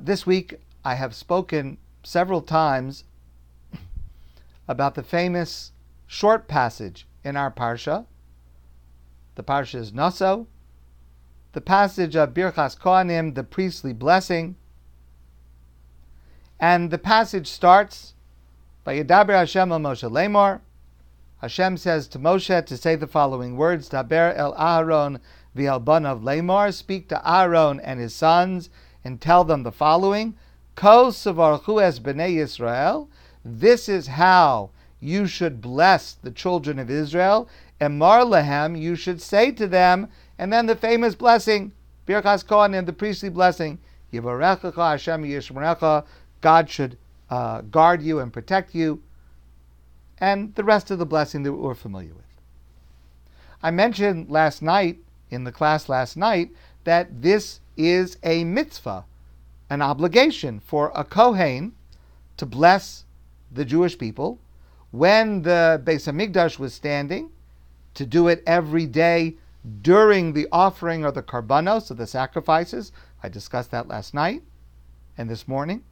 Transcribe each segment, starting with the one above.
This week I have spoken several times about the famous short passage in our Parsha. The Parsha is Naso, the passage of Birchas Kohanim, the priestly blessing. And the passage starts by Yadaber Hashem el Moshe Lemor. Hashem says to Moshe to say the following words: Daber el Aharon v'el of Lemor. Speak to Aaron and his sons and tell them the following: Ko savarchu es bnei Yisrael. This is how you should bless the children of Israel. Emar lehem, you should say to them, and then the famous blessing, Birchas Kohanim, the priestly blessing, Yivarechacha Hashem Yishmerecha, God should uh, guard you and protect you, and the rest of the blessing that we're familiar with. I mentioned last night, in the class last night, that this is a mitzvah, an obligation for a Kohen to bless the Jewish people when the Beis Hamikdash was standing, to do it every day during the offering or the karbanos, or the sacrifices. I discussed that last night and this morning.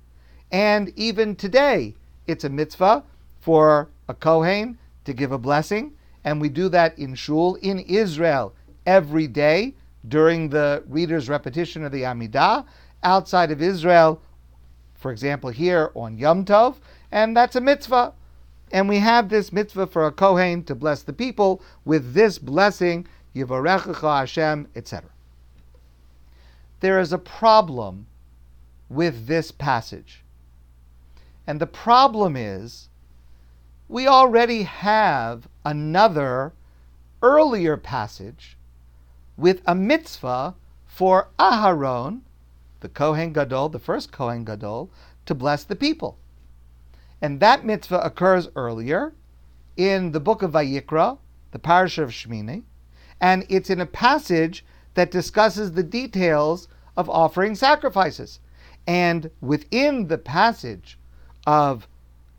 And even today, it's a mitzvah for a Kohen to give a blessing. And we do that in Shul in Israel every day during the reader's repetition of the Amidah. Outside of Israel, for example, here on Yom Tov, and that's a mitzvah. And we have this mitzvah for a Kohen to bless the people with this blessing, Yivarechacha Hashem, etc. There is a problem with this passage. And the problem is we already have another earlier passage with a mitzvah for Aharon, the Kohen Gadol, the first Kohen Gadol, to bless the people. And that mitzvah occurs earlier in the book of Vayikra, the parsha of Shmini, and it's in a passage that discusses the details of offering sacrifices. And within the passage of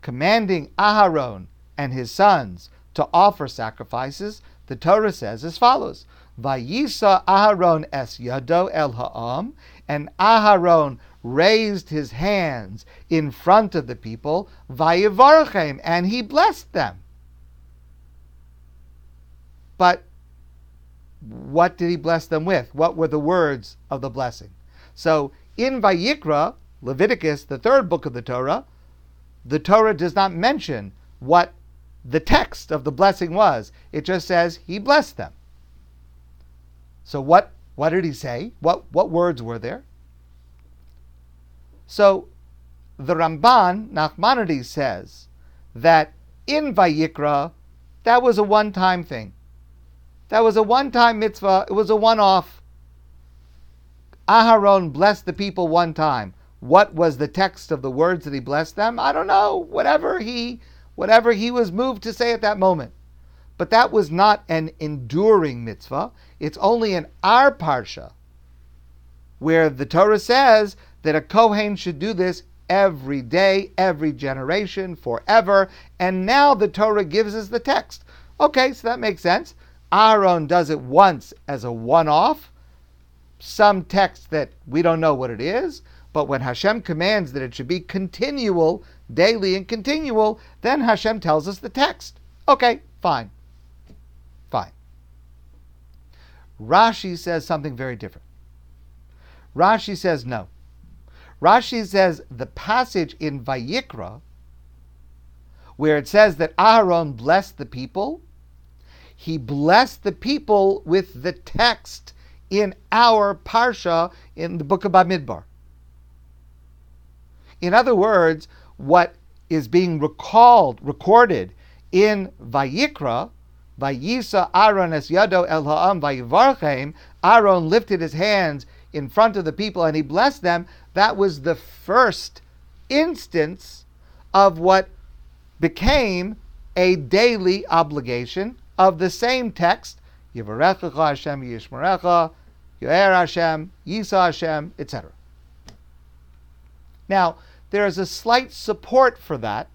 commanding Aharon and his sons to offer sacrifices, the Torah says as follows: Vayisa Aharon es yado el ha'am, and Aharon raised his hands in front of the people, vayivarchem, and he blessed them. But what did he bless them with? What were the words of the blessing? So in Vayikra, Leviticus, the third book of the Torah, the Torah does not mention what the text of the blessing was. It just says he blessed them. So what what did he say? What what words were there? So the Ramban, Nachmanides, says that in Vayikra, that was a one time thing. That was a one time mitzvah, it was a one off. Aharon blessed the people one time. What was the text of the words that he blessed them? I don't know. Whatever he whatever he was moved to say at that moment. But that was not an enduring mitzvah. It's only in our parsha where the Torah says that a Kohen should do this every day, every generation, forever. And now the Torah gives us the text. Okay, so that makes sense. Aaron does it once as a one off, some text that we don't know what it is. But when Hashem commands that it should be continual, daily and continual, then Hashem tells us the text. Okay, fine. Fine. Rashi says something very different. Rashi says no. Rashi says the passage in Vayikra, where it says that Aaron blessed the people, he blessed the people with the text in our parsha in the book of Bamidbar. In other words, what is being recalled, recorded in Vayikra, Vayisa Aaron es yado el ha'am vayivarchem, Aaron lifted his hands in front of the people and he blessed them, that was the first instance of what became a daily obligation of the same text, Yivarechacha Hashem Yishmerecha, Yoer Hashem, Yisa Hashem, etc. Now, there is a slight support for that,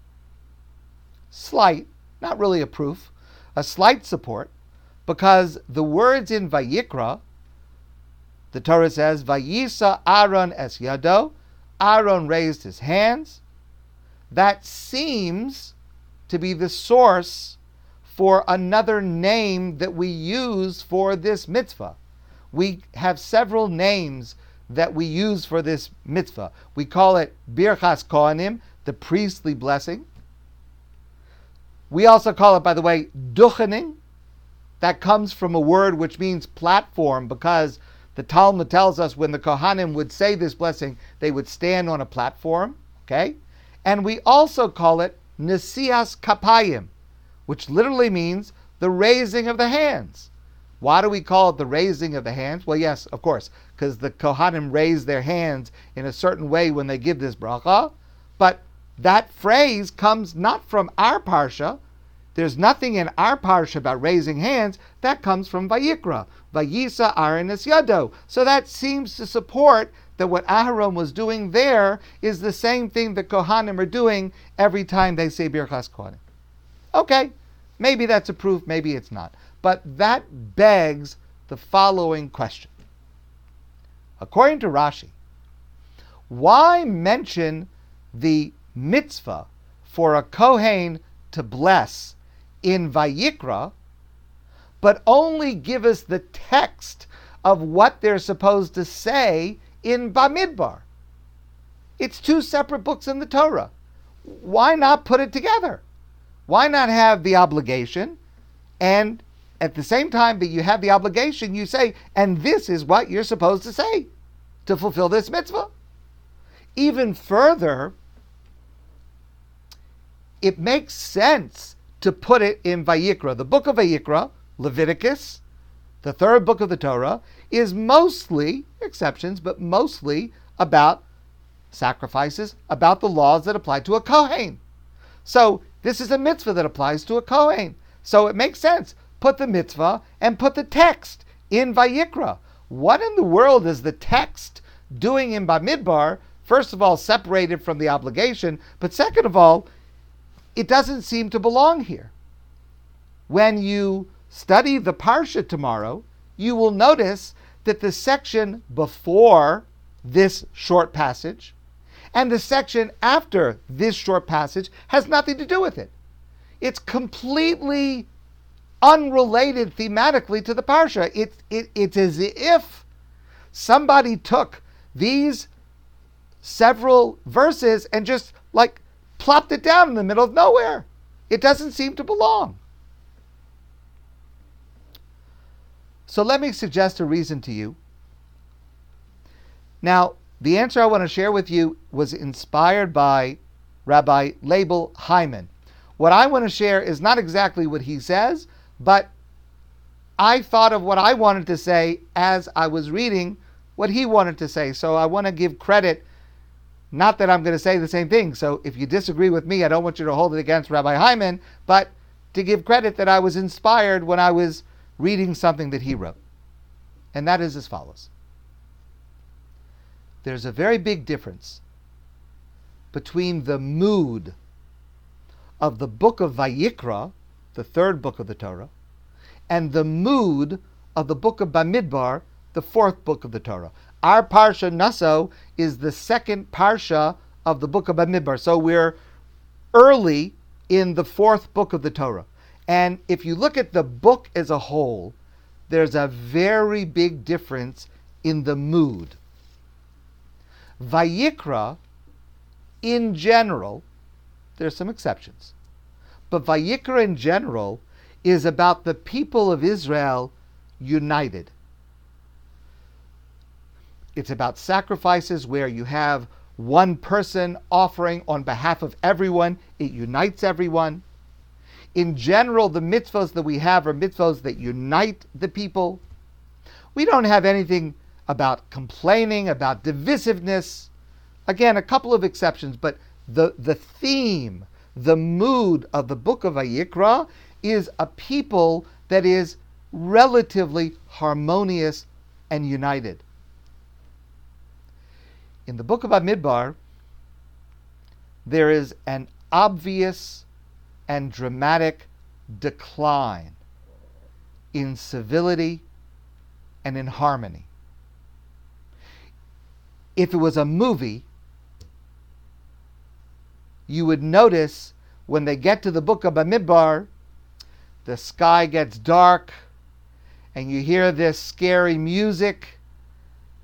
slight, not really a proof, a slight support, because the words in Vayikra the Torah says, Vayisa Aaron es yado. Aaron raised his hands, that seems to be the source for another name that we use for this mitzvah. We have several names that we use for this mitzvah. We call it Birchas Kohanim, the priestly blessing. We also call it, by the way, Duchening. That comes from a word which means platform because the Talmud tells us when the Kohanim would say this blessing, they would stand on a platform. Okay? And we also call it Nesias Kapayim, which literally means the raising of the hands. Why do we call it the raising of the hands? Well, yes, of course, because the Kohanim raise their hands in a certain way when they give this bracha. But that phrase comes not from our parsha. There's nothing in our parsha about raising hands. That comes from Vayikra. Vayisa Aaron es yado. So that seems to support that what Aharon was doing there is the same thing that Kohanim are doing every time they say Birchas Kohanim. Okay, maybe that's a proof, maybe it's not. But that begs the following question. According to Rashi, why mention the mitzvah for a Kohen to bless in Vayikra, but only give us the text of what they're supposed to say in Bamidbar. It's two separate books in the Torah. Why not put it together? Why not have the obligation and at the same time that you have the obligation, you say, and this is what you're supposed to say to fulfill this mitzvah? Even further, it makes sense to put it in Vayikra. The book of Vayikra, Leviticus, the third book of the Torah, is mostly, exceptions, but mostly about sacrifices, about the laws that apply to a Kohen. So this is a mitzvah that applies to a Kohen. So it makes sense. Put the mitzvah and put the text in Vayikra. What in the world is the text doing in Bamidbar? First of all, separated from the obligation, but second of all, it doesn't seem to belong here. When you study the Parsha tomorrow, you will notice that the section before this short passage and the section after this short passage has nothing to do with it. It's completely unrelated thematically to the Parsha. It, it, it's as if somebody took these several verses and just like plopped it down in the middle of nowhere. It doesn't seem to belong. So let me suggest a reason to you. Now, the answer I want to share with you was inspired by Rabbi Label Hyman. What I want to share is not exactly what he says, but I thought of what I wanted to say as I was reading what he wanted to say. So I want to give credit, not that I'm going to say the same thing. So if you disagree with me, I don't want you to hold it against Rabbi Hyman, but to give credit that I was inspired when I was reading something that he wrote. And that is as follows There's a very big difference between the mood of the book of Vayikra, the third book of the Torah, and the mood of the book of Bamidbar, the fourth book of the Torah. Our parsha Naso is the second parsha of the book of Bamidbar, so we're early in the fourth book of the Torah. And if you look at the book as a whole, there's a very big difference in the mood. Vayikra, in general, there's some exceptions, but Vayikra in general is about the people of Israel united. It's about sacrifices where you have one person offering on behalf of everyone, it unites everyone in general, the mitzvahs that we have are mitzvahs that unite the people. We don't have anything about complaining, about divisiveness. Again, a couple of exceptions, but the, the theme, the mood of the book of Vayikra is a people that is relatively harmonious and united. In the book of Bamidbar, there is an obvious and dramatic decline in civility and in harmony. If it was a movie, you would notice when they get to the book of Bamidbar, the sky gets dark and you hear this scary music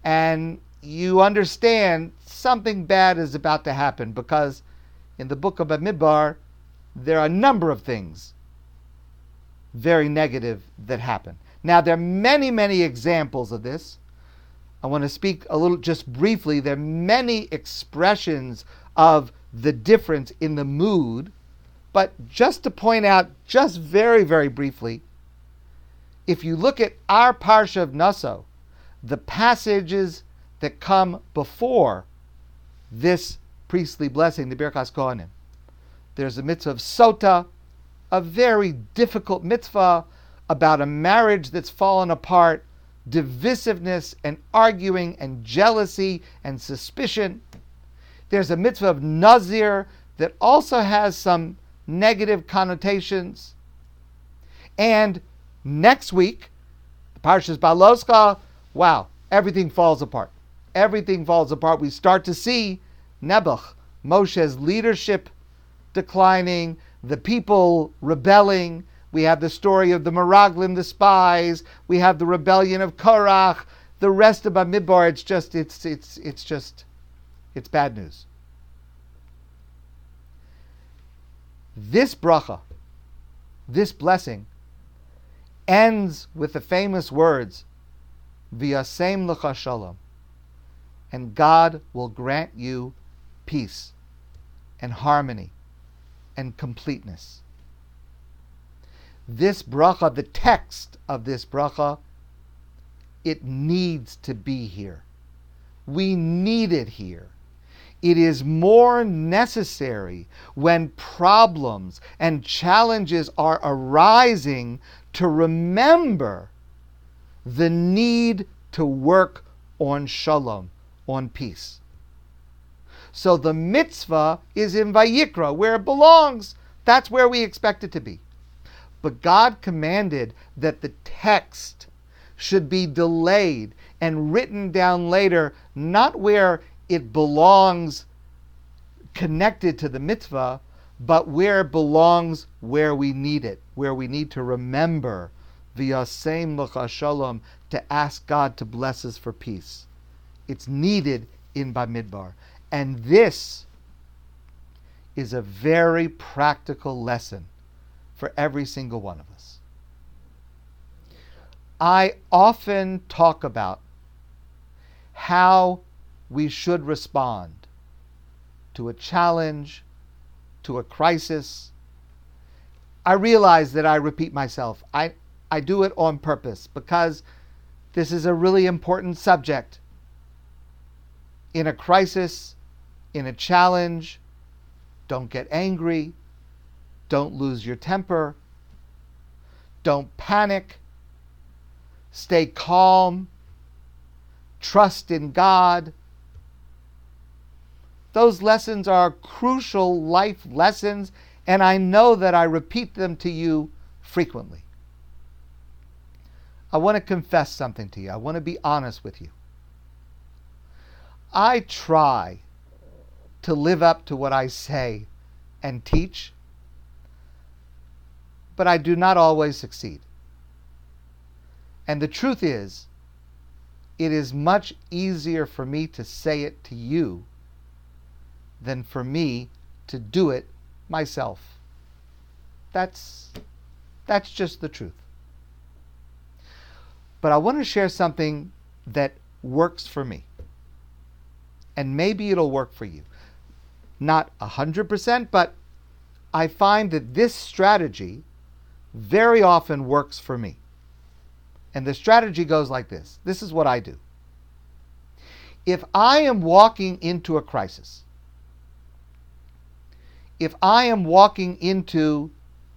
and you understand something bad is about to happen because in the book of Bamidbar, there are a number of things very negative that happen. Now, there are many, many examples of this. I want to speak a little just briefly. There are many expressions of the difference in the mood, but just to point out, just very, very briefly, if you look at our Parsha of Naso, the passages that come before this priestly blessing, the Birkas Kohanim, there's a mitzvah of Sota, a very difficult mitzvah about a marriage that's fallen apart, divisiveness and arguing and jealousy and suspicion. There's a mitzvah of Nazir that also has some negative connotations. And next week, the Parshas Beha'aloscha, wow, everything falls apart. Everything falls apart. We start to see Nebuch, Moshe's leadership declining, the people rebelling. We have the story of the Meraglim, the spies. We have the rebellion of Korach. The rest of Bamidbar, it's just, it's, it's, it's just, it's bad news. This bracha, this blessing, ends with the famous words, V'yasem l'cha shalom, and God will grant you peace and harmony and completeness. This bracha, the text of this bracha, it needs to be here. We need it here. It is more necessary when problems and challenges are arising to remember the need to work on shalom, on peace. So the mitzvah is in Vayikra, where it belongs. That's where we expect it to be. But God commanded that the text should be delayed and written down later, not where it belongs connected to the mitzvah, but where it belongs where we need it, where we need to remember v'yasem l'cha shalom to ask God to bless us for peace. It's needed in Bamidbar. And this is a very practical lesson for every single one of us. I often talk about how we should respond to a challenge, to a crisis. I realize that I repeat myself. I, I do it on purpose because this is a really important subject. In a crisis, in a challenge, don't get angry, don't lose your temper, don't panic, stay calm, trust in God. Those lessons are crucial life lessons, and I know that I repeat them to you frequently. I want to confess something to you. I want to be honest with you. I try to live up to what I say and teach, but I do not always succeed. And the truth is, it is much easier for me to say it to you than for me to do it myself. That's, that's just the truth. But I want to share something that works for me. And maybe it'll work for you not 100%, but I find that this strategy very often works for me. And the strategy goes like this this is what I do. If I am walking into a crisis, if I am walking into,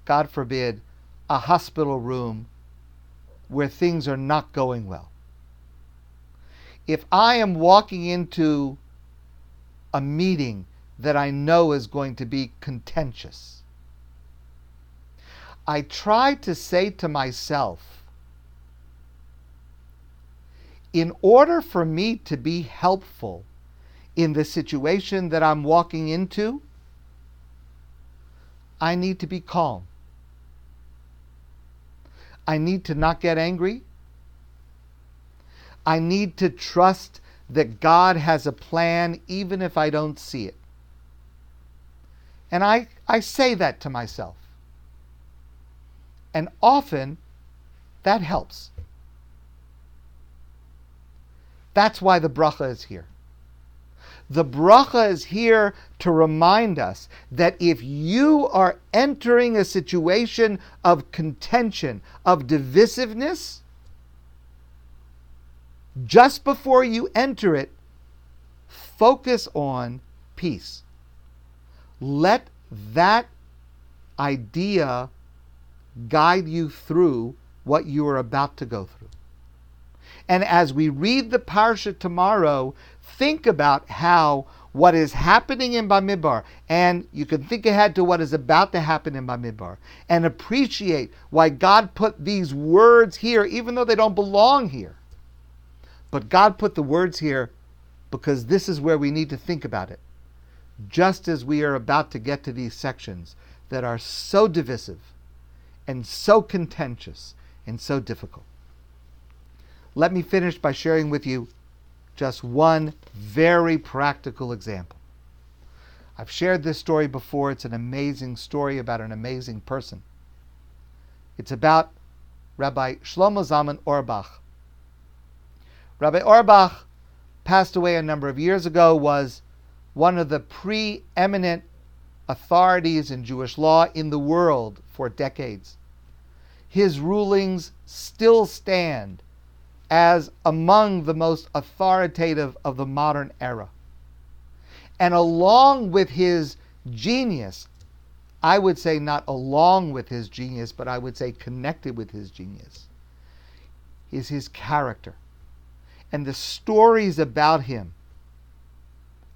God forbid, a hospital room where things are not going well, if I am walking into a meeting that I know is going to be contentious. I try to say to myself, in order for me to be helpful in the situation that I'm walking into, I need to be calm. I need to not get angry. I need to trust that God has a plan even if I don't see it. And I, I say that to myself. And often that helps. That's why the bracha is here. The bracha is here to remind us that if you are entering a situation of contention, of divisiveness, just before you enter it, focus on peace. Let that idea guide you through what you are about to go through. And as we read the parsha tomorrow, think about how what is happening in Bamidbar, and you can think ahead to what is about to happen in Bamidbar, and appreciate why God put these words here, even though they don't belong here. But God put the words here because this is where we need to think about it. Just as we are about to get to these sections that are so divisive and so contentious and so difficult. Let me finish by sharing with you just one very practical example. I've shared this story before. It's an amazing story about an amazing person. It's about Rabbi Shlomo Zalman Auerbach. Rabbi Auerbach passed away a number of years ago, was one of the preeminent authorities in Jewish law in the world for decades. His rulings still stand as among the most authoritative of the modern era. And along with his genius, I would say not along with his genius, but I would say connected with his genius, is his character. And the stories about him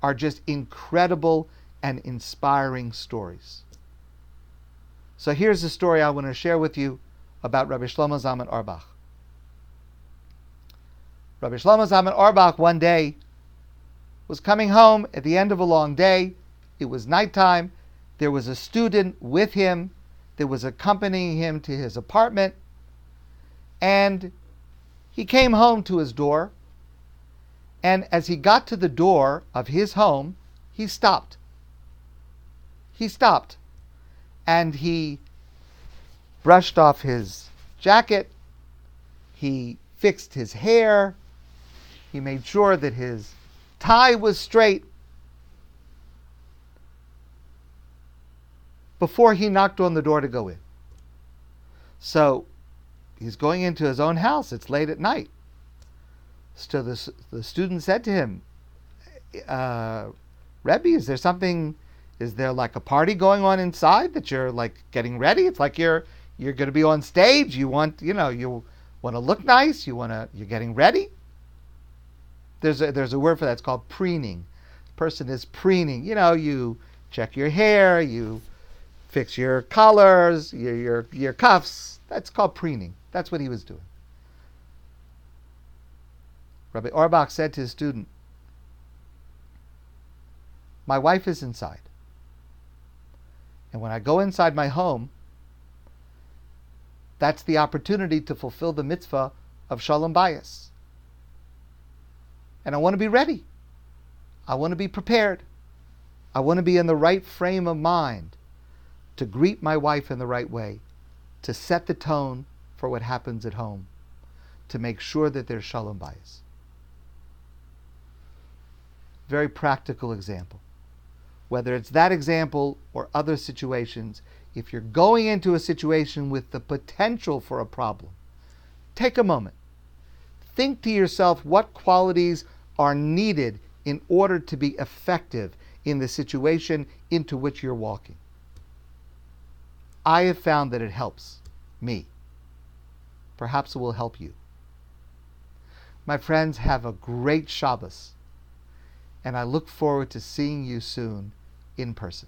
are just incredible and inspiring stories. So here's the story I want to share with you about Rabbi Shlomo Zalman Auerbach. Rabbi Shlomo Zalman Auerbach one day was coming home at the end of a long day. It was nighttime. There was a student with him that was accompanying him to his apartment. And he came home to his door. And as he got to the door of his home, he stopped. He stopped. And he brushed off his jacket. He fixed his hair. He made sure that his tie was straight before he knocked on the door to go in. So he's going into his own house. It's late at night. So the, the student said to him, uh, Rebbe, is there something, is there like a party going on inside that you're like getting ready? It's like you're, you're going to be on stage. You want, you know, you want to look nice. You want to, you're getting ready. There's a, there's a word for that. It's called preening. The person is preening. You know, you check your hair, you fix your collars, your, your, your cuffs. That's called preening. That's what he was doing. Rabbi Auerbach said to his student, My wife is inside. And when I go inside my home, that's the opportunity to fulfill the mitzvah of Shalom Bayis. And I want to be ready. I want to be prepared. I want to be in the right frame of mind to greet my wife in the right way, to set the tone for what happens at home, to make sure that there's shalom bayis. Very practical example. Whether it's that example or other situations, if you're going into a situation with the potential for a problem, take a moment think to yourself what qualities are needed in order to be effective in the situation into which you're walking. I have found that it helps me. Perhaps it will help you. My friends, have a great Shabbos, and I look forward to seeing you soon in person.